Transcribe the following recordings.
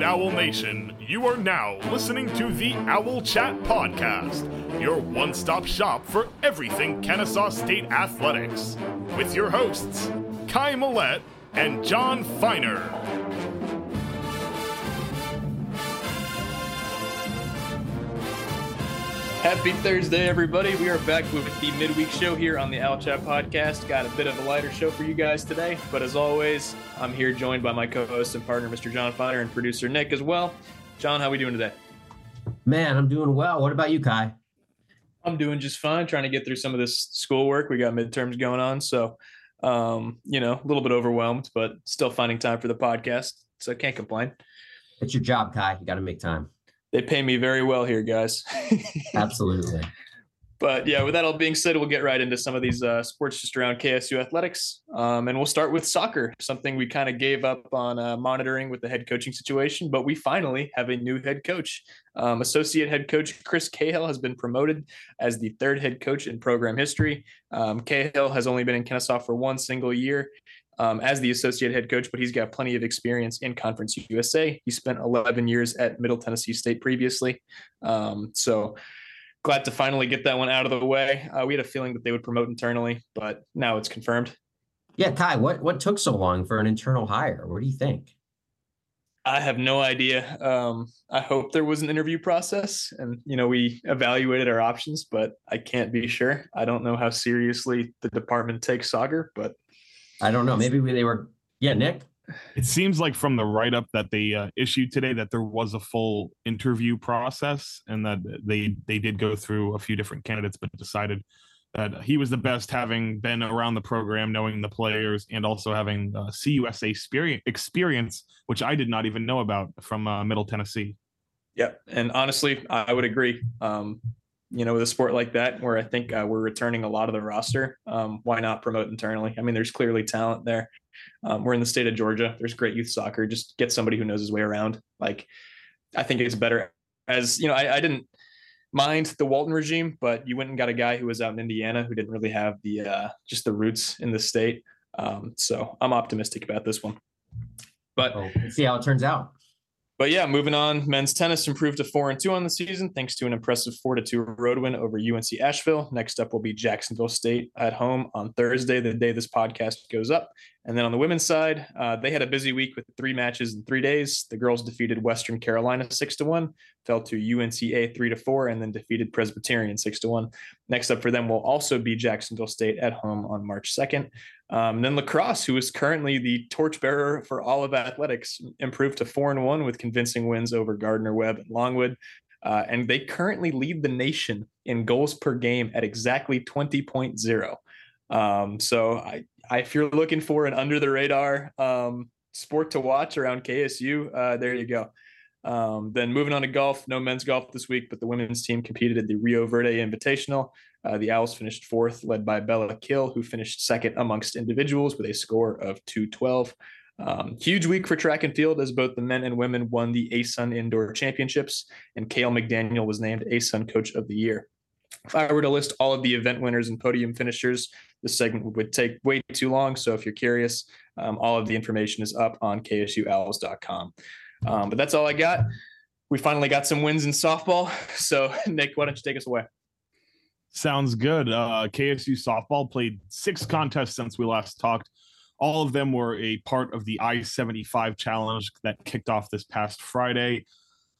Owl Nation. You are now listening to the Owl Chat Podcast, your one stop shop for everything Kennesaw State athletics, with your hosts, Kai Millette and Jon Feiner. Happy Thursday, everybody. We are back with the midweek show here on the Owl Chat podcast. Got a bit of a lighter show for you guys today, but as always, I'm here joined by my co-host and partner, Mr. Jon Feiner, and producer Nick as well. Jon, how are we doing today? Man, I'm doing well. What about you, Kai? I'm doing just fine, trying to get through some of this schoolwork. We got midterms going on, so um, you know, a little bit overwhelmed, but still finding time for the podcast. So can't complain. It's your job, Kai. You got to make time. They pay me very well here, guys. Absolutely. But yeah, with that all being said, we'll get right into some of these uh, sports just around KSU athletics. Um, and we'll start with soccer, something we kind of gave up on uh, monitoring with the head coaching situation, but we finally have a new head coach. Um, Associate head coach Chris Cahill has been promoted as the third head coach in program history. Um, Cahill has only been in Kennesaw for one single year um, as the associate head coach, but he's got plenty of experience in Conference USA. He spent 11 years at Middle Tennessee State previously. Um, so glad to finally get that one out of the way. Uh, we had a feeling that they would promote internally, but now it's confirmed. Yeah, Kai, what what took so long for an internal hire? What do you think? I have no idea. Um, I hope there was an interview process, and you know we evaluated our options, but I can't be sure. I don't know how seriously the department takes soccer, but I don't know. Maybe they were. Yeah, Nick. It seems like from the write up that they uh, issued today that there was a full interview process and that they they did go through a few different candidates, but decided that he was the best, having been around the program, knowing the players, and also having uh, CUSA experience, experience, which I did not even know about from uh, Middle Tennessee. Yeah, and honestly, I would agree. Um, you know, with a sport like that, where I think uh, we're returning a lot of the roster, um, why not promote internally? I mean, there's clearly talent there. Um, we're in the state of Georgia. There's great youth soccer. Just get somebody who knows his way around. Like, I think it's better. As you know, I, I didn't mind the Walton regime, but you went and got a guy who was out in Indiana who didn't really have the uh, just the roots in the state. Um, so I'm optimistic about this one. But oh, see how it turns out. But yeah, moving on. Men's tennis improved to four and two on the season thanks to an impressive four to two road win over UNC Asheville. Next up will be Jacksonville State at home on Thursday, the day this podcast goes up. And then on the women's side, uh, they had a busy week with three matches in three days. The girls defeated Western Carolina six to one, fell to UNCA three to four, and then defeated Presbyterian six to one. Next up for them will also be Jacksonville State at home on March second. Um, then lacrosse, who is currently the torchbearer for all of athletics, improved to four and one with convincing wins over Gardner Webb and Longwood. Uh, and they currently lead the nation in goals per game at exactly 20.0. Um, so I, I, if you're looking for an under the radar um, sport to watch around KSU, uh, there you go. Um, then moving on to golf, no men's golf this week, but the women's team competed at the Rio Verde Invitational. Uh, the Owls finished fourth, led by Bella Kill, who finished second amongst individuals with a score of 212. Um, huge week for track and field as both the men and women won the ASUN Indoor Championships, and Kale McDaniel was named ASUN Coach of the Year. If I were to list all of the event winners and podium finishers, this segment would take way too long. So if you're curious, um, all of the information is up on ksuowls.com. Um, but that's all I got. We finally got some wins in softball. So, Nick, why don't you take us away? Sounds good. Uh, KSU softball played six contests since we last talked. All of them were a part of the I 75 challenge that kicked off this past Friday.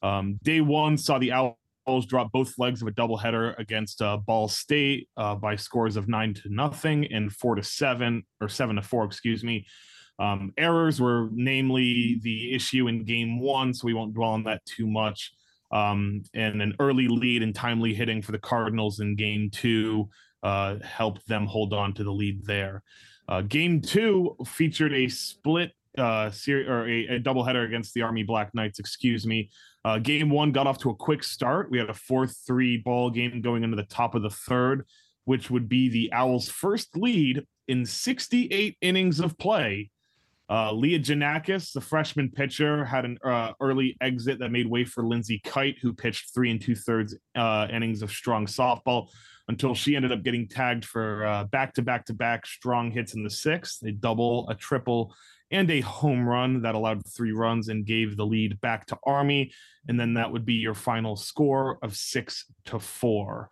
Um, day one saw the Owls drop both legs of a doubleheader against uh, Ball State uh, by scores of nine to nothing and four to seven, or seven to four, excuse me. Um, errors were namely the issue in game one, so we won't dwell on that too much. Um, and an early lead and timely hitting for the Cardinals in game two uh, helped them hold on to the lead there. Uh, game two featured a split uh, series or a, a doubleheader against the Army Black Knights, excuse me. Uh, game one got off to a quick start. We had a 4 3 ball game going into the top of the third, which would be the Owls' first lead in 68 innings of play uh, Leah Janakis, the freshman pitcher, had an uh, early exit that made way for Lindsay Kite, who pitched three and two thirds uh, innings of strong softball. until she ended up getting tagged for back to back to back strong hits in the sixth, a double, a triple, and a home run that allowed three runs and gave the lead back to Army. And then that would be your final score of six to four.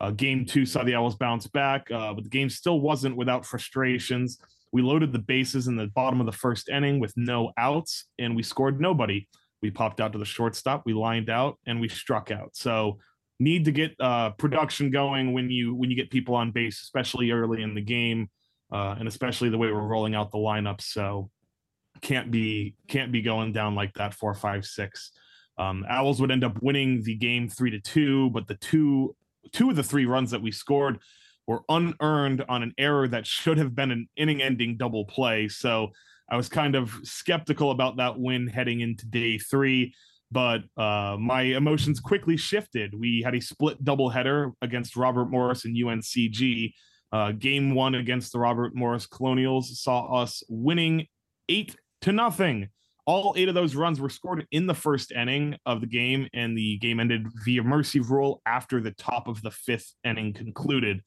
Uh, game two saw the Owls bounce back, uh, but the game still wasn't without frustrations. We loaded the bases in the bottom of the first inning with no outs, and we scored nobody. We popped out to the shortstop, we lined out, and we struck out. So need to get uh, production going when you when you get people on base, especially early in the game, uh, and especially the way we're rolling out the lineup. So can't be can't be going down like that four five six. Um, Owls would end up winning the game three to two, but the two two of the three runs that we scored were unearned on an error that should have been an inning ending double play. So I was kind of skeptical about that win heading into day three, but uh, my emotions quickly shifted. We had a split doubleheader against Robert Morris and UNCG. Uh, game one against the Robert Morris Colonials saw us winning eight to nothing. All eight of those runs were scored in the first inning of the game, and the game ended via mercy rule after the top of the fifth inning concluded.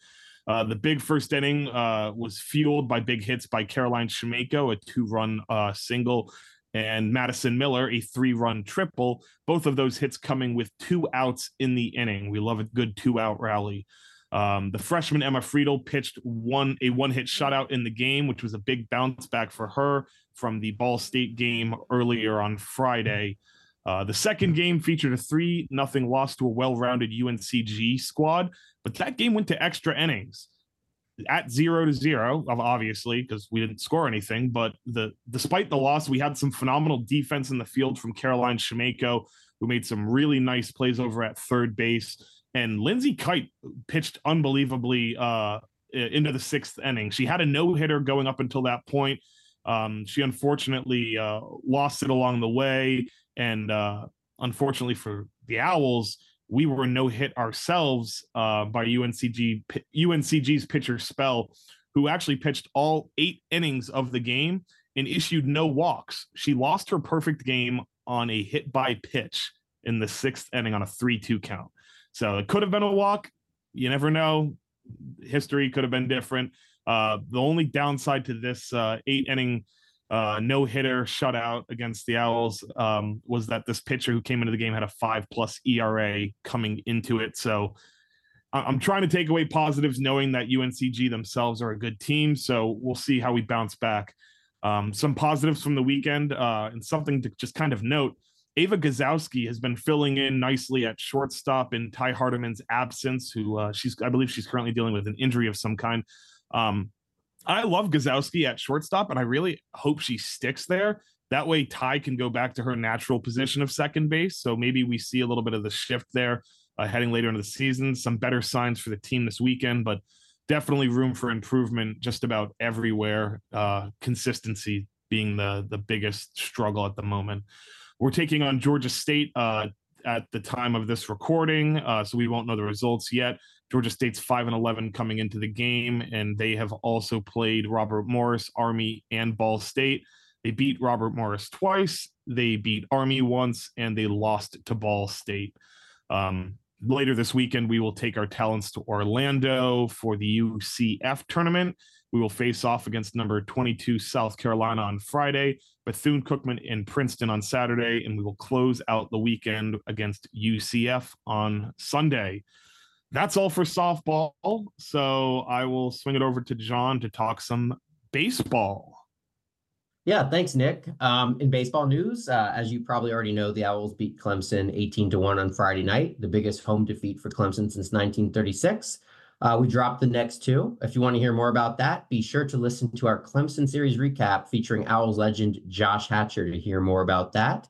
Uh, the big first inning uh, was fueled by big hits by Caroline Shemako, a two run uh, single, and Madison Miller, a three run triple. Both of those hits coming with two outs in the inning. We love a good two out rally. Um, the freshman Emma Friedel pitched one a one hit shutout in the game, which was a big bounce back for her from the Ball State game earlier on Friday. Uh, the second game featured a three nothing loss to a well-rounded UNCG squad, but that game went to extra innings at zero to zero, obviously because we didn't score anything. But the despite the loss, we had some phenomenal defense in the field from Caroline Shemako, who made some really nice plays over at third base, and Lindsay Kite pitched unbelievably uh, into the sixth inning. She had a no hitter going up until that point. Um, she unfortunately uh, lost it along the way. And uh, unfortunately for the Owls, we were no hit ourselves uh, by UNCG UNCG's pitcher Spell, who actually pitched all eight innings of the game and issued no walks. She lost her perfect game on a hit by pitch in the sixth inning on a 3 2 count. So it could have been a walk. You never know. History could have been different. Uh, the only downside to this uh, eight inning uh, no hitter shutout against the Owls um, was that this pitcher who came into the game had a five plus ERA coming into it. So I'm trying to take away positives, knowing that UNCG themselves are a good team. So we'll see how we bounce back. Um, some positives from the weekend uh, and something to just kind of note. Ava Gazowski has been filling in nicely at shortstop in Ty Hardiman's absence, who uh, she's I believe she's currently dealing with an injury of some kind. Um, I love Gazowski at shortstop, and I really hope she sticks there. That way, Ty can go back to her natural position of second base. So maybe we see a little bit of the shift there uh, heading later into the season. Some better signs for the team this weekend, but definitely room for improvement just about everywhere. Uh, consistency being the the biggest struggle at the moment. We're taking on Georgia State uh, at the time of this recording, uh, so we won't know the results yet. Georgia State's 5 and 11 coming into the game, and they have also played Robert Morris, Army, and Ball State. They beat Robert Morris twice, they beat Army once, and they lost to Ball State. Um, later this weekend, we will take our talents to Orlando for the UCF tournament. We will face off against number 22 South Carolina on Friday, Bethune Cookman in Princeton on Saturday, and we will close out the weekend against UCF on Sunday that's all for softball. So I will swing it over to Jon to talk some baseball. Yeah, thanks, Nick. Um, in baseball news, uh, as you probably already know, the Owls beat Clemson 18 to 1 on Friday night, the biggest home defeat for Clemson since 1936. Uh, we dropped the next two. If you want to hear more about that, be sure to listen to our Clemson series recap featuring Owls legend Josh Hatcher to hear more about that.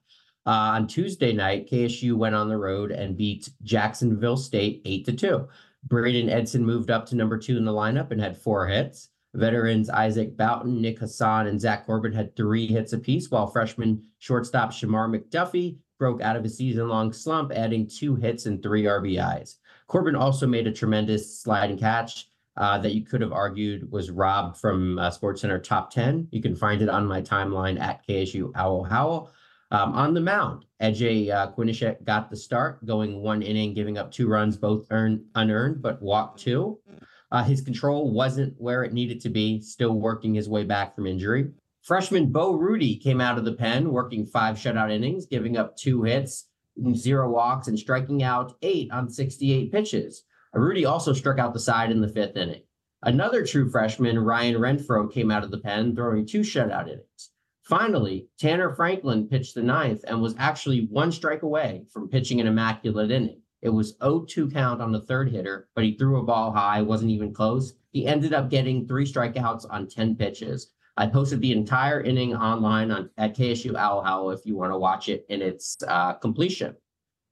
Uh, on Tuesday night, KSU went on the road and beat Jacksonville State 8 to 2. Braden Edson moved up to number two in the lineup and had four hits. Veterans Isaac Boughton, Nick Hassan, and Zach Corbin had three hits apiece, while freshman shortstop Shamar McDuffie broke out of a season long slump, adding two hits and three RBIs. Corbin also made a tremendous sliding catch uh, that you could have argued was robbed from uh, SportsCenter top 10. You can find it on my timeline at KSU Owl Howl. Um, on the mound, Ej uh, got the start, going one inning, giving up two runs, both earned unearned, but walked two. Uh, his control wasn't where it needed to be, still working his way back from injury. Freshman Bo Rudy came out of the pen, working five shutout innings, giving up two hits, zero walks, and striking out eight on 68 pitches. Rudy also struck out the side in the fifth inning. Another true freshman, Ryan Renfro, came out of the pen, throwing two shutout innings. Finally, Tanner Franklin pitched the ninth and was actually one strike away from pitching an immaculate inning. It was 0-2 count on the third hitter, but he threw a ball high, wasn't even close. He ended up getting three strikeouts on 10 pitches. I posted the entire inning online on at KSU Owl Howl if you want to watch it in its uh, completion.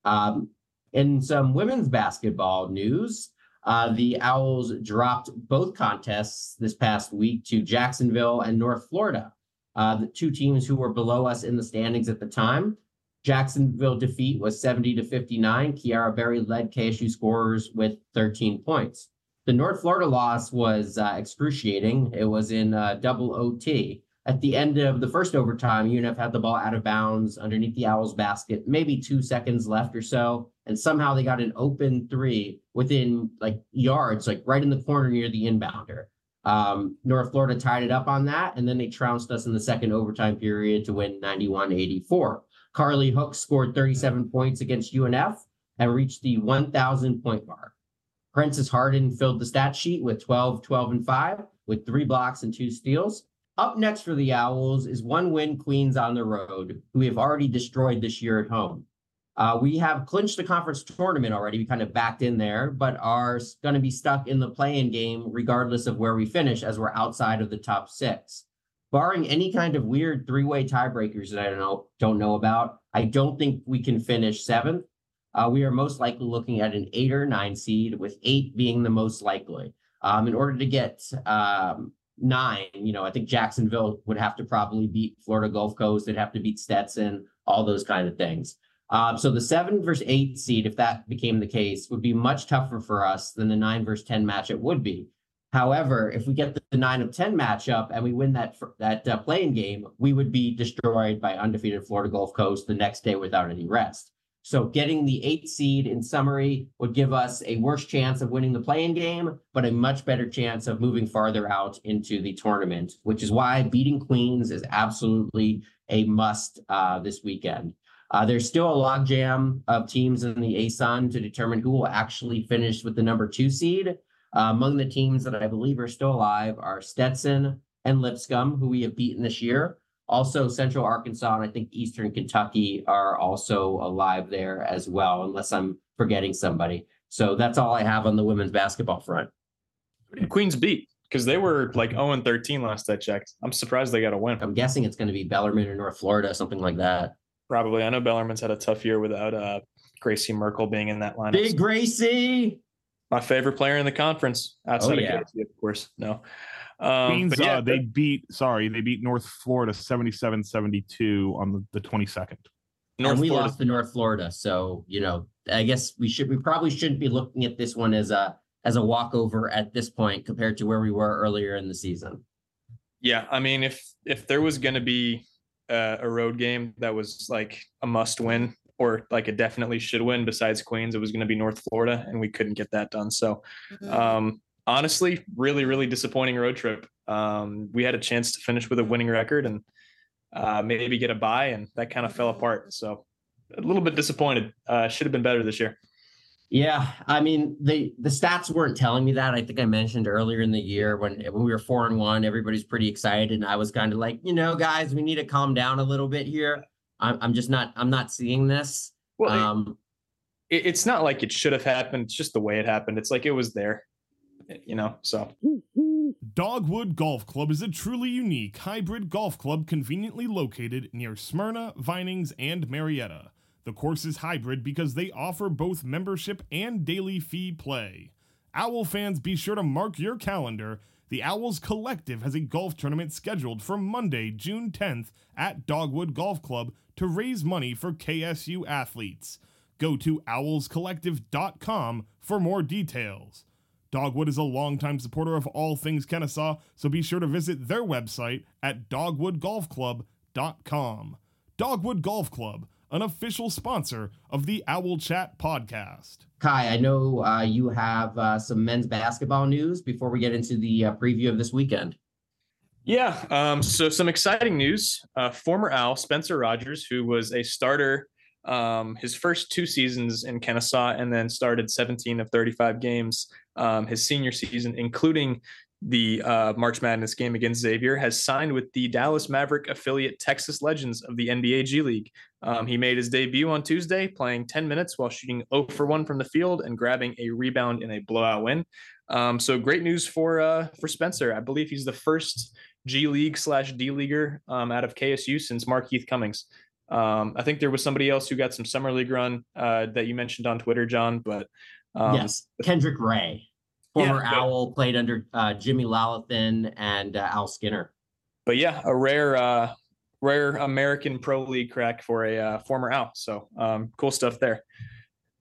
Um, in some women's basketball news, uh, the Owls dropped both contests this past week to Jacksonville and North Florida uh, the two teams who were below us in the standings at the time. Jacksonville defeat was 70 to 59. Kiara Berry led KSU scorers with 13 points. The North Florida loss was uh, excruciating. It was in uh, double OT. At the end of the first overtime, UNF had the ball out of bounds underneath the Owls basket, maybe two seconds left or so. And somehow they got an open three within like yards, like right in the corner near the inbounder. Um, North Florida tied it up on that, and then they trounced us in the second overtime period to win 91 84. Carly Hook scored 37 points against UNF and reached the 1,000 point mark. Princess Harden filled the stat sheet with 12, 12, and 5, with three blocks and two steals. Up next for the Owls is one win Queens on the road, who we have already destroyed this year at home. Uh, we have clinched the conference tournament already. We kind of backed in there, but are going to be stuck in the play-in game regardless of where we finish, as we're outside of the top six. Barring any kind of weird three-way tiebreakers that I don't know don't know about, I don't think we can finish seventh. Uh, we are most likely looking at an eight or nine seed, with eight being the most likely. Um, in order to get um, nine, you know, I think Jacksonville would have to probably beat Florida Gulf Coast. They'd have to beat Stetson, all those kind of things. Um, so the seven versus eight seed, if that became the case, would be much tougher for us than the nine versus 10 match it would be. However, if we get the, the nine of 10 matchup and we win that, that uh, play-in game, we would be destroyed by undefeated Florida Gulf Coast the next day without any rest. So getting the eight seed in summary would give us a worse chance of winning the play-in game, but a much better chance of moving farther out into the tournament, which is why beating Queens is absolutely a must uh, this weekend. Uh, there's still a logjam of teams in the ASUN to determine who will actually finish with the number two seed. Uh, among the teams that I believe are still alive are Stetson and Lipscomb, who we have beaten this year. Also, Central Arkansas and I think Eastern Kentucky are also alive there as well, unless I'm forgetting somebody. So that's all I have on the women's basketball front. Queens beat because they were like 0 and 13 last I checked. I'm surprised they got a win. I'm guessing it's going to be Bellarmine or North Florida, something like that. Probably. I know Bellarmine's had a tough year without uh, Gracie Merkel being in that lineup. Big Gracie. My favorite player in the conference outside oh, yeah. of Gracie, of course. No. Um, Queens, yeah, uh, they beat, sorry, they beat North Florida 77 72 on the, the 22nd. North and we Florida. lost to North Florida. So, you know, I guess we should, we probably shouldn't be looking at this one as a, as a walkover at this point compared to where we were earlier in the season. Yeah. I mean, if, if there was going to be uh, a road game that was like a must win or like a definitely should win besides Queens, it was going to be North Florida, and we couldn't get that done. So, mm-hmm. um, honestly, really, really disappointing road trip. Um, we had a chance to finish with a winning record and uh, maybe get a bye, and that kind of fell apart. So, a little bit disappointed. Uh, should have been better this year. Yeah, I mean the the stats weren't telling me that. I think I mentioned earlier in the year when when we were four and one, everybody's pretty excited, and I was kind of like, you know, guys, we need to calm down a little bit here. I'm I'm just not I'm not seeing this. Well, um, it, it's not like it should have happened. It's just the way it happened. It's like it was there, you know. So. Dogwood Golf Club is a truly unique hybrid golf club conveniently located near Smyrna, Vinings, and Marietta. The course is hybrid because they offer both membership and daily fee play. Owl fans, be sure to mark your calendar. The Owls Collective has a golf tournament scheduled for Monday, June 10th at Dogwood Golf Club to raise money for KSU athletes. Go to owlscollective.com for more details. Dogwood is a longtime supporter of all things Kennesaw, so be sure to visit their website at dogwoodgolfclub.com. Dogwood Golf Club, an official sponsor of the Owl Chat podcast. Kai, I know uh, you have uh, some men's basketball news before we get into the uh, preview of this weekend. Yeah. Um, so some exciting news. Uh, former Owl Spencer Rogers, who was a starter um, his first two seasons in Kennesaw, and then started 17 of 35 games um, his senior season, including the uh, March Madness game against Xavier, has signed with the Dallas Maverick affiliate Texas Legends of the NBA G League. Um, he made his debut on Tuesday, playing 10 minutes while shooting 0 for 1 from the field and grabbing a rebound in a blowout win. Um, so great news for uh, for Spencer. I believe he's the first G League slash D leaguer um, out of KSU since Markeith Cummings. Um, I think there was somebody else who got some summer league run uh, that you mentioned on Twitter, Jon. But um, yes, Kendrick Ray, former Yeah, but- Owl, played under uh, Jimmy Lallathin and uh, Al Skinner. but yeah, a rare uh, rare American pro league crack for a uh, former Owl. So um, cool stuff there.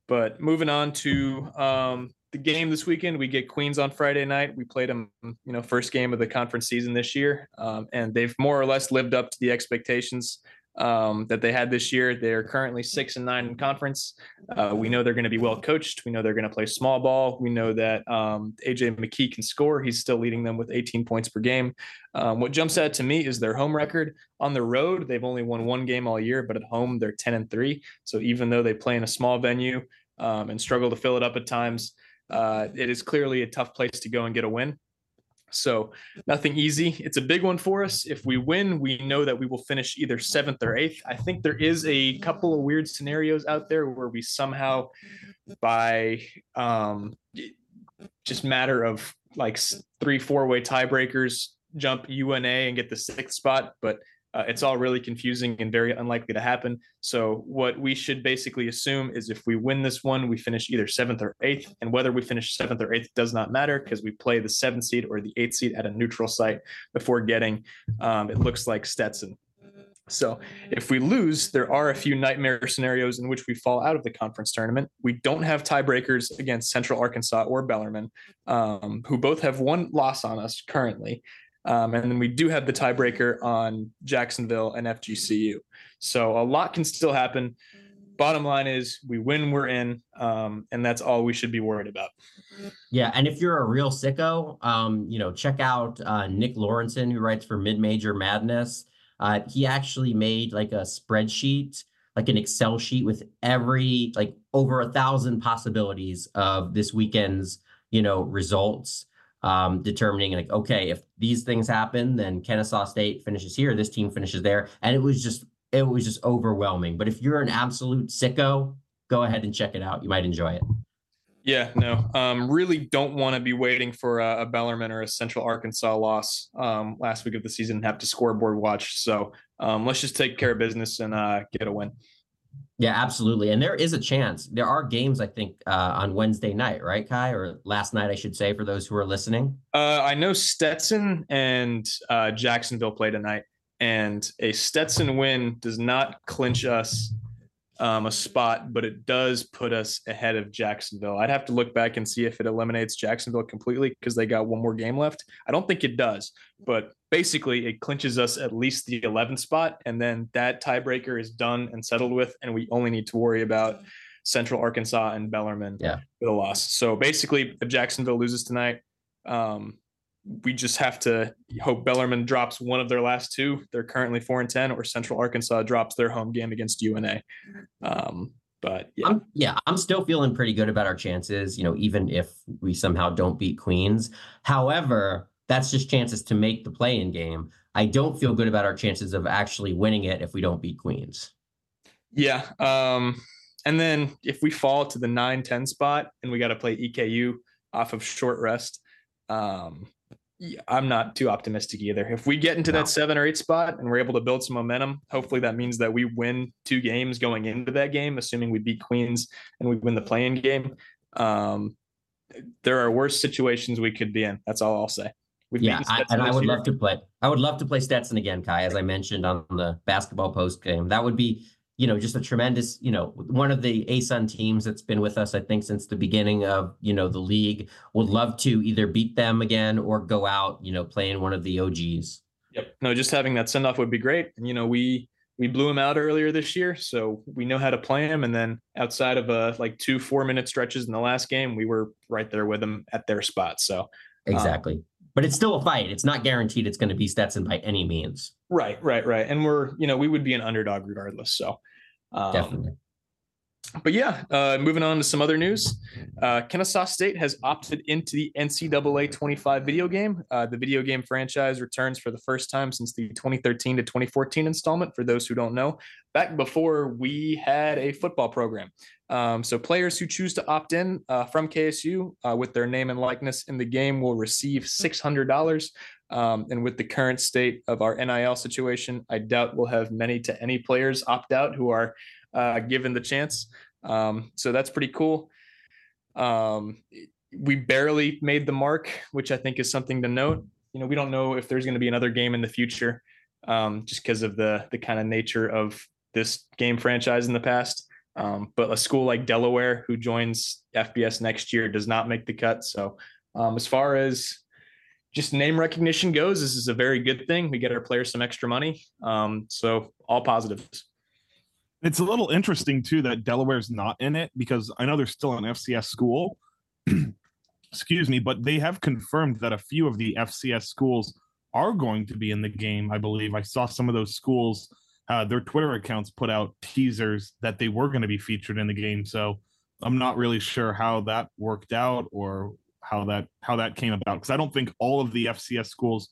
But moving on to um, the game this weekend, we get Queens on Friday night. We played them, you know, first game of the conference season this year, um, and they've more or less lived up to the expectations um, that they had this year. They're currently six and nine in conference. Uh, we know they're going to be well coached. We know they're going to play small ball. We know that um, AJ McKee can score. He's still leading them with 18 points per game. Um, what jumps out to me is their home record. On the road, they've only won one game all year, but at home they're 10 and three. So even though they play in a small venue um, and struggle to fill it up at times, uh, it is clearly a tough place to go and get a win. So nothing easy. It's a big one for us. If we win, we know that we will finish either seventh or eighth. I think there is a couple of weird scenarios out there where we somehow, by um, just matter of like three, four way tiebreakers, jump UNA and get the sixth spot. But uh, it's all really confusing and very unlikely to happen. So what we should basically assume is if we win this one, we finish either seventh or eighth, and whether we finish seventh or eighth does not matter because we play the seventh seed or the eighth seed at a neutral site before getting. Um, it looks like Stetson. So if we lose, there are a few nightmare scenarios in which we fall out of the conference tournament. We don't have tiebreakers against Central Arkansas or Bellarmine, um, who both have one loss on us currently. Um, and then we do have the tiebreaker on Jacksonville and FGCU. So a lot can still happen. Bottom line is we win, we're in, um, and that's all we should be worried about. Yeah, and if you're a real sicko, um, you know, check out uh, Nick Lawrenson, who writes for Mid Major Madness. Uh, he actually made like a spreadsheet, like an Excel sheet with every like over a thousand possibilities of this weekend's, you know, results. Um, determining like, okay, if these things happen, then Kennesaw State finishes here, this team finishes there, and it was just it was just overwhelming. But if you're an absolute sicko, go ahead and check it out. You might enjoy it. Yeah, no, um, really don't want to be waiting for a, a Bellarmine or a Central Arkansas loss um, last week of the season and have to scoreboard watch. So um, let's just take care of business and uh, get a win. Yeah, absolutely. And there is a chance. There are games, I think, uh, on Wednesday night, right, Kai? Or last night, I should say, for those who are listening. Uh, I know Stetson and uh, Jacksonville play tonight, and a Stetson win does not clinch us um, a spot, but it does put us ahead of Jacksonville. I'd have to look back and see if it eliminates Jacksonville completely because they got one more game left. I don't think it does, but basically it clinches us at least the 11th spot, and then that tiebreaker is done and settled with, and we only need to worry about Central Arkansas and Bellarmine Yeah. with a loss. So basically, if Jacksonville loses tonight, um, we just have to hope Bellarmine drops one of their last two. They're currently four and ten, or Central Arkansas drops their home game against UNA. Um, but yeah, I'm, yeah, I'm still feeling pretty good about our chances, you know, even if we somehow don't beat Queens. However, that's just chances to make the play in game. I don't feel good about our chances of actually winning it if we don't beat Queens. yeah. Um, and then if we fall to the 9-10 spot and we got to play EKU off of short rest, um, I'm not too optimistic either. If we get into No. that seven or eight spot and we're able to build some momentum, hopefully that means that we win two games going into that game, assuming we beat Queens and we win the playing game. Um, there are worse situations we could be in. That's all I'll say. We've Yeah, I, and I would year. love to play. I would love to play Stetson again, Kai, as I mentioned on the basketball post game. That would be, you know, just a tremendous, you know, one of the ASUN teams that's been with us, I think, since the beginning of, you know, the league. Would love to either beat them again or go out, you know, playing one of the OGs. Yep. No, just having that send off would be great. And you know, we we blew them out earlier this year, so we know how to play them. And then outside of uh, like two four minute stretches in the last game, we were right there with them at their spot. So exactly. Um, but it's still a fight. It's not guaranteed it's going to be Stetson by any means. Right, right, right. And we're, you know, we would be an underdog regardless. So um, definitely but yeah, uh, moving on to some other news. Uh, Kennesaw State has opted into the NCAA 25 video game. Uh, the video game franchise returns for the first time since the 2013 to 2014 installment. For those who don't know, back before we had a football program. Um, so players who choose to opt in uh, from KSU uh, with their name and likeness in the game will receive $600. Um, and with the current state of our NIL situation, I doubt we'll have many to any players opt out who are uh, given the chance. Um, so that's pretty cool. Um, we barely made the mark, which I think is something to note. You know, we don't know if there's going to be another game in the future, um, just because of the the kind of nature of this game franchise in the past. Um, but a school like Delaware, who joins FBS next year, does not make the cut. So, um, as far as just name recognition goes, this is a very good thing. We get our players some extra money. Um, so, all positives. It's a little interesting too that Delaware's not in it because I know they're still an FCS school. Excuse me, but they have confirmed that a few of the FCS schools are going to be in the game. I believe I saw some of those schools, uh, their Twitter accounts put out teasers that they were going to be featured in the game. So I'm not really sure how that worked out or how that how that came about because I don't think all of the FCS schools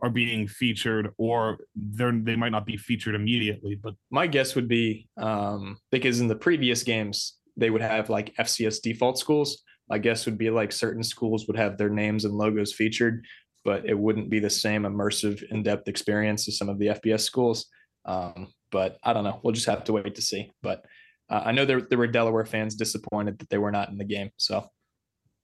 are being featured or they're they might not be featured immediately but my guess would be um, because in the previous games they would have like fcs default schools. My guess would be like certain schools would have their names and logos featured but it wouldn't be the same immersive in-depth experience as some of the fbs schools. Um, but i don't know. We'll just have to wait to see. But uh, i know there, there were delaware fans disappointed that they were not in the game so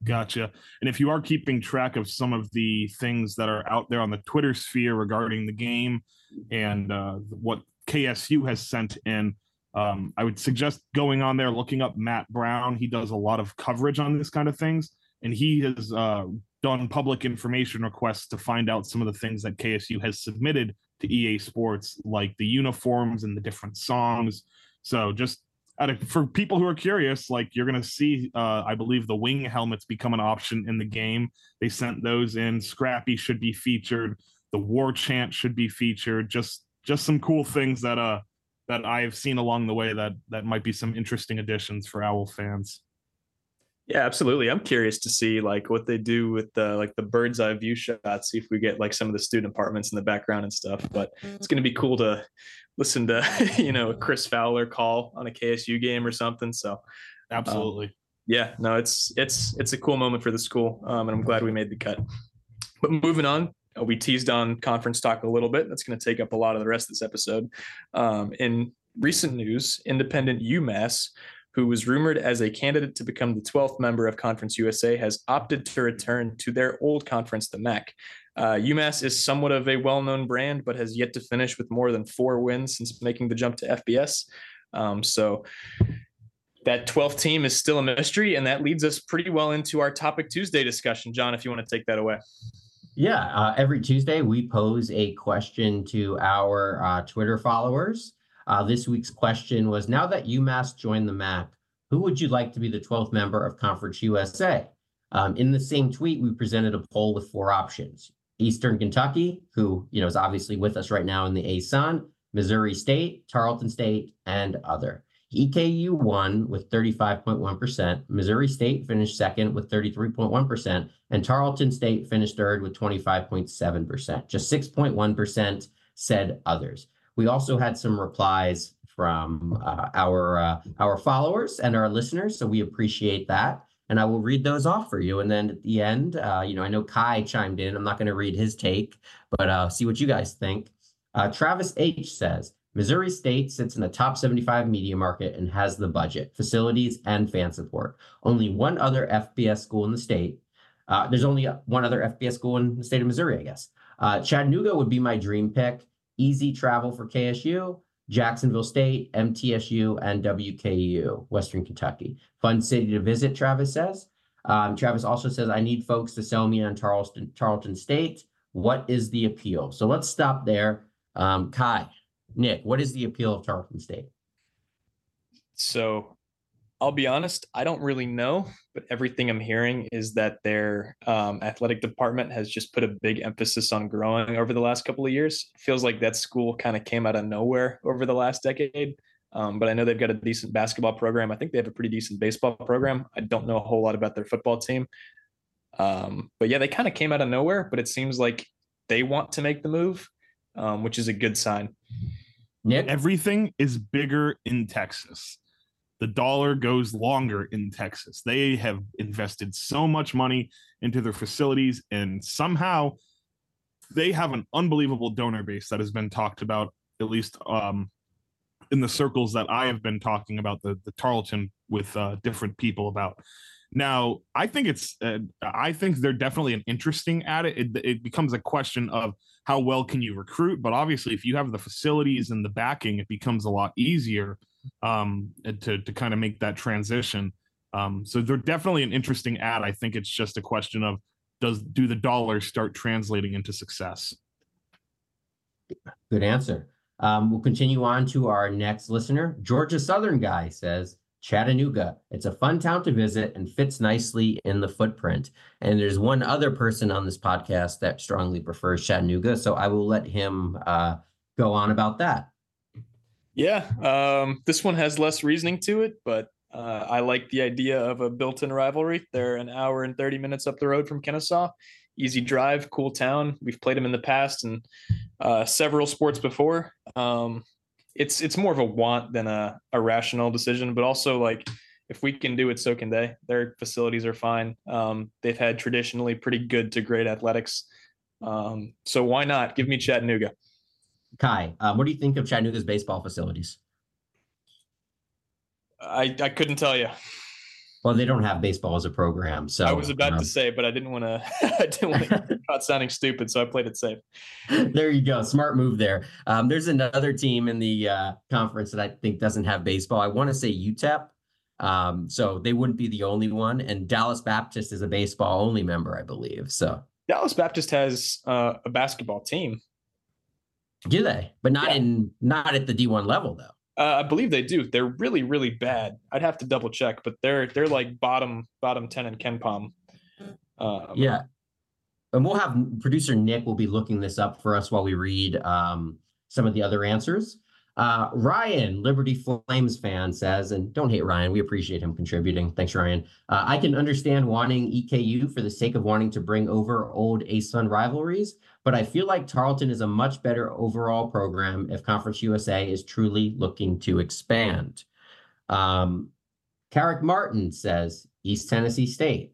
Gotcha. And if you are keeping track of some of the things that are out there on the Twitter sphere regarding the game and uh, what KSU has sent in, um, I would suggest going on there, looking up Matt Brown. He does a lot of coverage on this kind of things, and he has uh, done public information requests to find out some of the things that KSU has submitted to EA Sports, like the uniforms and the different songs. So just for people who are curious, like you're going to see, uh, I believe the wing helmets become an option in the game. They sent those in. Scrappy should be featured. The war chant should be featured. Just just some cool things that uh that I've seen along the way that that might be some interesting additions for Owl fans. Yeah, absolutely. I'm curious to see like what they do with the like the bird's eye view shots. See if we get like some of the student apartments in the background and stuff. But it's going to be cool to listen to you know Chris Fowler call on a KSU game or something. So absolutely, um, yeah, no, it's it's it's a cool moment for the school, um, and I'm glad we made the cut. But moving on, uh, we teased on conference talk a little bit. That's going to take up a lot of the rest of this episode. Um, in recent news, independent UMass, who was rumored as a candidate to become the 12th member of Conference USA, has opted to return to their old conference, the MAC. Uh, UMass is somewhat of a well known brand, but has yet to finish with more than four wins since making the jump to FBS. Um, so that 12th team is still a mystery, and that leads us pretty well into our Topic Tuesday discussion. Jon, if you want to take that away. Yeah, uh, every Tuesday we pose a question to our uh, Twitter followers. Uh, this week's question was Now that UMass joined the MAC, who would you like to be the 12th member of Conference USA? Um, in the same tweet, we presented a poll with four options. Eastern Kentucky, who you know is obviously with us right now in the ASUN, Missouri State, Tarleton State, and other. EKU won with 35.1%. Missouri State finished second with 33.1%, and Tarleton State finished third with 25.7%. Just 6.1% said others. We also had some replies from uh, our uh, our followers and our listeners, so we appreciate that and I will read those off for you. And then at the end, uh, you know, I know Kai chimed in. I'm not going to read his take, but uh, see what you guys think. Uh, Travis H says Missouri State sits in the top 75 media market and has the budget, facilities, and fan support. Only one other FBS school in the state. Uh, there's only one other FBS school in the state of Missouri, I guess. Chattanooga would be my dream pick. Easy travel for KSU. Jacksonville State, MTSU, and WKU, Western Kentucky. Fun city to visit, Travis says. Um, Travis also says, I need folks to sell me on Charleston, Tarleton State. What is the appeal? So let's stop there. Um, Kai, Nick, what is the appeal of Charleston State? So I'll be honest, I don't really know, but everything I'm hearing is that their um, athletic department has just put a big emphasis on growing over the last couple of years. It feels like that school kind of came out of nowhere over the last decade. Um, but I know they've got a decent basketball program. I think they have a pretty decent baseball program. I don't know a whole lot about their football team. Um, but yeah, they kind of came out of nowhere, but it seems like they want to make the move, um, which is a good sign. Nick, Everything is bigger in Texas. The dollar goes longer in Texas. They have invested so much money into their facilities, and somehow they have an unbelievable donor base that has been talked about, at least um, in the circles that I have been talking about the the Tarleton with uh, different people about. Now, I think it's uh, I think they're definitely an interesting at it. it. It becomes a question of how well can you recruit, but obviously, if you have the facilities and the backing, it becomes a lot easier um, to to kind of make that transition. Um, so they're definitely an interesting ad. I think it's just a question of does do the dollars start translating into success? good answer. Um, we'll continue on to our next listener. Georgia Southern guy says, Chattanooga. It's a fun town to visit and fits nicely in the footprint. And there's one other person on this podcast that strongly prefers Chattanooga. So I will let him uh, go on about that. Yeah, um, this one has less reasoning to it, but uh, I like the idea of a built-in rivalry. They're an hour and 30 minutes up the road from Kennesaw. Easy drive, cool town. We've played them in the past and uh, several sports before. Um, it's it's more of a want than a, a rational decision, but also like if we can do it, so can they. Their facilities are fine. Um, they've had traditionally pretty good to great athletics. Um, so why not? Give me Chattanooga. Kai, um, what do you think of Chattanooga's baseball facilities? I, I couldn't tell you. Well, they don't have baseball as a program, so I was about um, to say, but I didn't want to. I didn't want to caught sounding stupid, so I played it safe. there you go. Smart move there. Um, there's another team in the uh, conference that I think doesn't have baseball. I want to say UTEP. Um, so they wouldn't be the only one. And Dallas Baptist is a baseball only member, I believe. So Dallas Baptist has uh, a basketball team. Do they? But not Yeah. in not at the D1 level though. Uh, I believe they do. They're really, really bad. I'd have to double check, but they're they're like bottom bottom ten in KenPom. Um, Yeah. And we'll have producer Nick will be looking this up for us while we read um, some of the other answers. Uh, Ryan, Liberty Flames fan, says, and don't hate Ryan, we appreciate him contributing. Thanks, Ryan. Uh, I can understand wanting EKU for the sake of wanting to bring over old ASUN rivalries, but I feel like Tarleton is a much better overall program if Conference USA is truly looking to expand. Um, Carrick Martin says, East Tennessee State.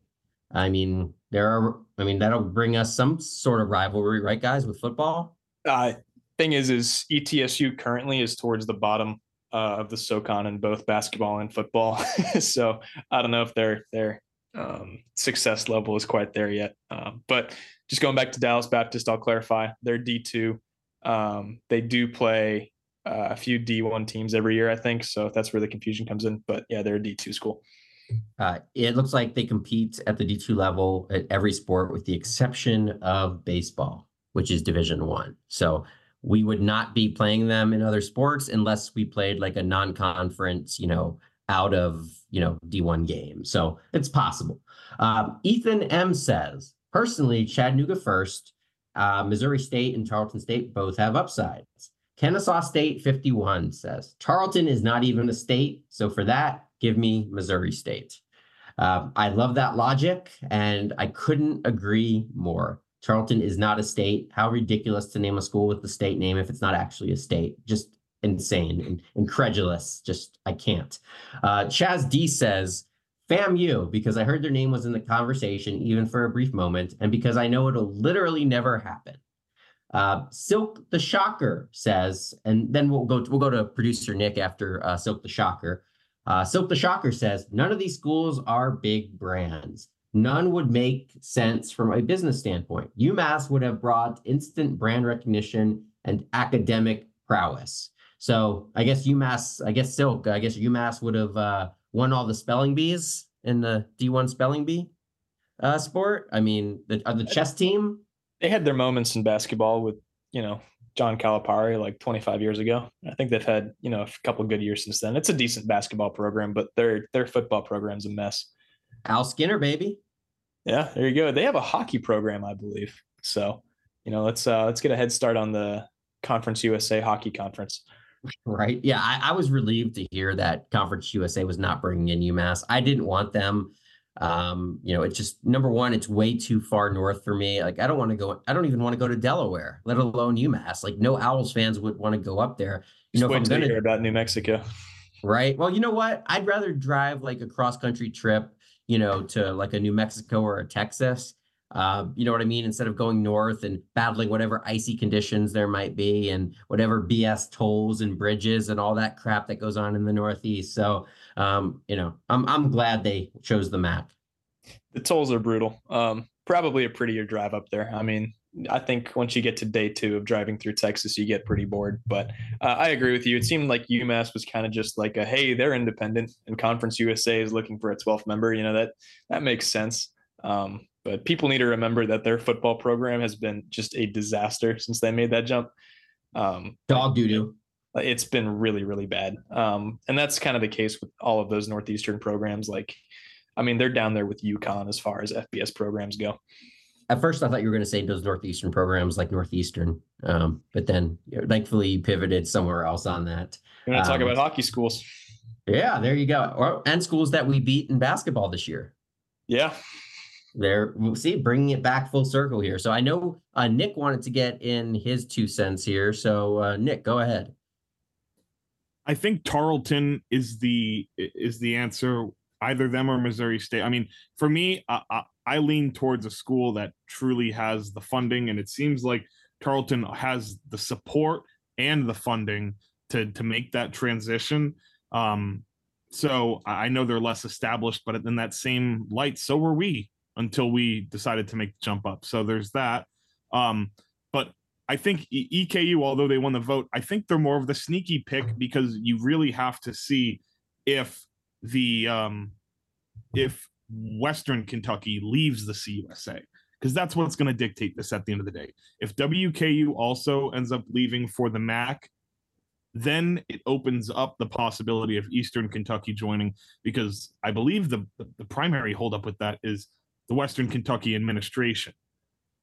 I mean, there are, I mean, that'll bring us some sort of rivalry, right, guys, with football? Uh, thing is, is ETSU currently is towards the bottom uh, of the SoCon in both basketball and football. so I don't know if their their um, success level is quite there yet. Um, but just going back to Dallas Baptist, I'll clarify they're D two. Um, they do play uh, a few D one teams every year, I think. So that's where the confusion comes in. But yeah, they're a D two school. Uh, it looks like they compete at the D2 level at every sport with the exception of baseball, which is Division One. So we would not be playing them in other sports unless we played like a non-conference, you know, out of, you know, D1 game. So it's possible. Um, Ethan M says, personally, Chattanooga first, uh, Missouri State and Tarleton State both have upsides. Kennesaw State 51 says, Tarleton is not even a state. So for that, give me Missouri State. Um, I love that logic, and I couldn't agree more. Tarleton is not a state. How ridiculous to name a school with the state name if it's not actually a state. Just insane and incredulous. Just, I can't. Uh, Chaz D says, FAMU, because I heard their name was in the conversation, even for a brief moment, and because I know it'll literally never happen. Uh, Silk the Shocker says, and then we'll go we'll go to producer Nick after uh, Silk the Shocker. Uh, Silk the Shocker says, none of these schools are big brands. None would make sense from a business standpoint. UMass would have brought instant brand recognition and academic prowess. So I guess UMass, I guess Silk, I guess UMass would have uh, won all the spelling bees in the D1 spelling bee uh, sport. I mean, the, uh, the chess team. They had their moments in basketball with you know John Calipari like 25 years ago. I think they've had you know a couple good years since then. It's a decent basketball program, but their their football program's a mess. Al Skinner, baby. Yeah, there you go. They have a hockey program, I believe. So, you know, let's uh let's get a head start on the Conference USA Hockey Conference. Right. Yeah, I, I was relieved to hear that Conference USA was not bringing in UMass. I didn't want them. Um, you know, it's just number one, it's way too far north for me. Like, I don't want to go. I don't even want to go to Delaware, let alone UMass. Like, no Owls fans would want to go up there. You Just know, if wait I'm till gonna hear about New Mexico. Right. Well, you know what? I'd rather drive like a cross country trip, you know, to like a New Mexico or a Texas. Um, you know what I mean? Instead of going north and battling whatever icy conditions there might be and whatever BS tolls and bridges and all that crap that goes on in the Northeast. So, um, you know, I'm I'm glad they chose the MAC. The tolls are brutal. Um, probably a prettier drive up there. I mean, I think once you get to day two of driving through Texas, you get pretty bored. But uh, I agree with you. It seemed like UMass was kind of just like a hey, they're independent, and Conference USA is looking for a 12th member. You know that that makes sense. Um, but people need to remember that their football program has been just a disaster since they made that jump. Um, Dog doo doo. it's been really, really bad. Um, and that's kind of the case with all of those Northeastern programs. Like, I mean, they're down there with UConn as far as FBS programs go. At first, I thought you were going to say those Northeastern programs like Northeastern, um, but then you know, thankfully you pivoted somewhere else on that. We're going to talk Um, about hockey schools. Yeah, there you go. Or, and schools that we beat in basketball this year. Yeah. There, we'll see, bringing it back full circle here. So I know uh, Nick wanted to get in his two cents here. So uh, Nick, go ahead. I think Tarleton is the is the answer. Either them or Missouri State. I mean, for me, I, I, I lean towards a school that truly has the funding, and it seems like Tarleton has the support and the funding to to make that transition. Um, so I I know they're less established, but in that same light, so were we until we decided to make the jump up. So there's that. Um, but I think EKU, although they won the vote, I think they're more of the sneaky pick because you really have to see if the um, if Western Kentucky leaves the CUSA because that's what's going to dictate this at the end of the day. If WKU also ends up leaving for the MAC, then it opens up the possibility of Eastern Kentucky joining because I believe the, the primary holdup with that is the Western Kentucky administration.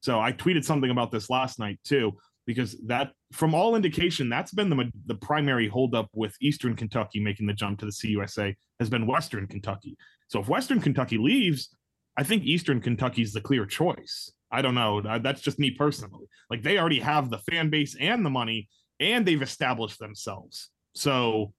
So I tweeted something about this last night too, because that, from all indication, that's been the the primary holdup with Eastern Kentucky making the jump to the CUSA has been Western Kentucky. So if Western Kentucky leaves, I think Eastern Kentucky is the clear choice. I don't know. That's just me personally. Like they already have the fan base and the money, and they've established themselves. So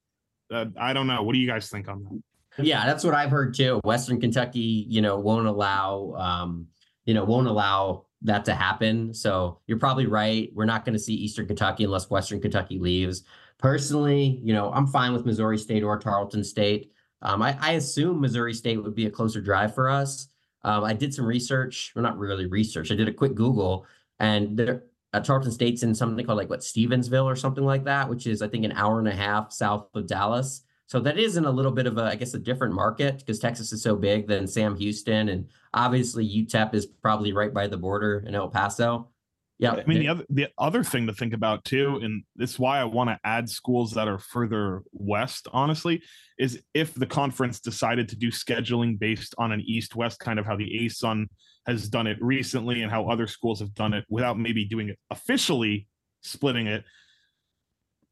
uh, I don't know. What do you guys think on that? Yeah, that's what I've heard too. Western Kentucky, you know, won't allow, um, you know, won't allow that to happen. So you're probably right. We're not going to see Eastern Kentucky unless Western Kentucky leaves. Personally, you know, I'm fine with Missouri State or Tarleton State. Um, I, I assume Missouri State would be a closer drive for us. Um, I did some research, well, not really research. I did a quick Google, and there, uh, Tarleton State's in something called like what Stevensville or something like that, which is I think an hour and a half south of Dallas. So that is in a little bit of a, I guess, a different market because Texas is so big than Sam Houston, and obviously UTEP is probably right by the border in El Paso. Yeah, I mean, the other the other thing to think about too, and this is why I want to add schools that are further west. Honestly, is if the conference decided to do scheduling based on an east-west kind of how the ASUN has done it recently, and how other schools have done it without maybe doing it officially, splitting it,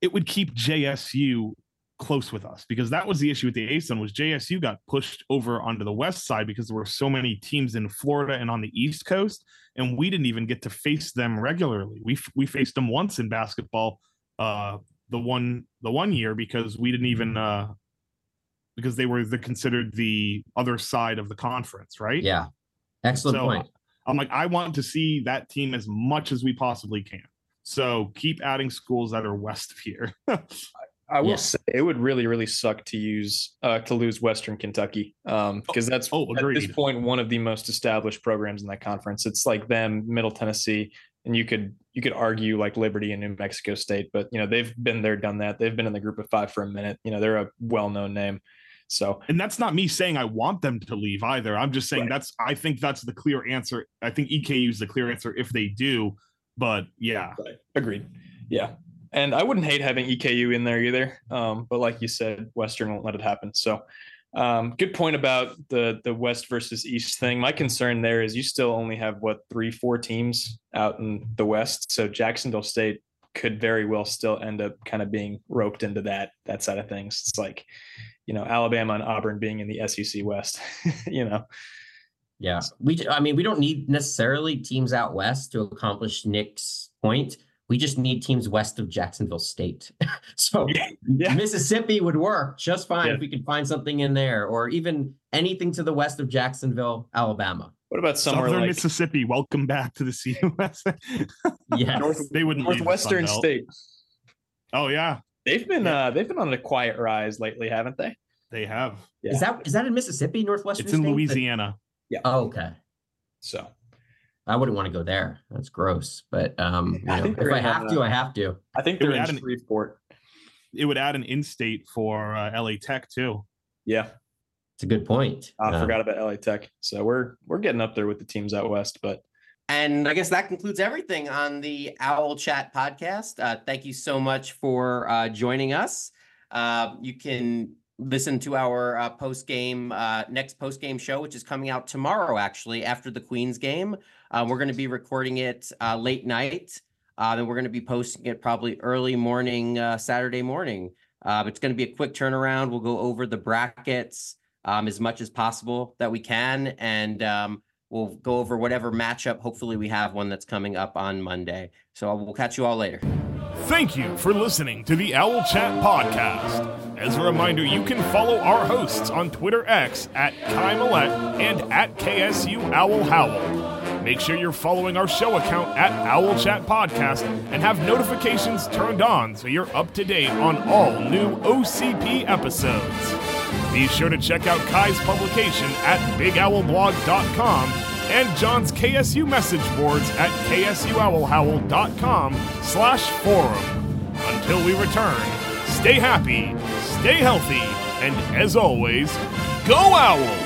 it would keep JSU close with us because that was the issue with the ASUN was JSU got pushed over onto the west side because there were so many teams in Florida and on the East Coast, and we didn't even get to face them regularly. We we faced them once in basketball, uh, the one the one year because we didn't even uh, because they were the considered the other side of the conference, right? yeah, excellent So, point. I'm like, I want to see that team as much as we possibly can. So keep adding schools that are west of here. I will Yeah. say it would really, really suck to use uh, to lose Western Kentucky um, because that's oh, at this point one of the most established programs in that conference. It's like them, Middle Tennessee, and you could you could argue like Liberty and New Mexico State, but you know they've been there, done that. They've been in the group of five for a minute. You know they're a well known name. So and that's not me saying I want them to leave either. I'm just saying Right. that's I think that's the clear answer. I think EKU is the clear answer if they do. But yeah, agreed. Yeah. And I wouldn't hate having EKU in there either. Um, but like you said, Western won't let it happen. So um, good point about the the West versus East thing. My concern there is you still only have what three, four teams out in the West. So Jacksonville State could very well still end up kind of being roped into that that side of things. It's like, you know, Alabama and Auburn being in the SEC West, you know. Yeah. We I mean, we don't need necessarily teams out west to accomplish Nick's point. We just need teams west of Jacksonville State. so Yeah. Mississippi would work just fine Yeah. if we could find something in there, or even anything to the west of Jacksonville, Alabama. What about somewhere Southern like Mississippi, welcome back to the CUS. Yes. North- they wouldn't leave the Northwestern Belt. State? Oh yeah, They've been uh they've been on a quiet rise lately, haven't they? they have. Is that is that in Mississippi, Northwestern? It's in State? Louisiana. Oh, okay. So I wouldn't want to go there. That's gross. But um, you I know, think if I have uh, to, I have to. I think It they're would in add an- Shreveport. It would add an in-state for uh, LA Tech too. Yeah, It's a good point. I Um, forgot about LA Tech. So we're we're getting up there with the teams out west, but And I guess that concludes everything on the Owl Chat podcast. Uh, thank you so much for uh, joining us. Uh, you can listen to our uh, post game, uh, next post game show, which is coming out tomorrow, actually, after the Queens game. Uh, we're going to be recording it uh, late night. Uh, then we're going to be posting it probably early morning, uh, Saturday morning. Uh, it's going to be a quick turnaround. We'll go over the brackets um, as much as possible that we can. And um, we'll go over whatever matchup. Hopefully, we have one that's coming up on Monday. So we'll catch you all later. Thank you for listening to the Owl Chat Podcast. As a reminder, you can follow our hosts on Twitter X at Kai Millette and at KSU Owl Howl. Make sure you're following our show account at Owl Chat Podcast and have notifications turned on so you're up to date on all new OCP episodes. Be sure to check out Kai's publication at bigowlblog.com and Jon's KSU message boards at ksuowlhowl.com slash forum. Until we return, stay happy, stay healthy, and as always, go Owls!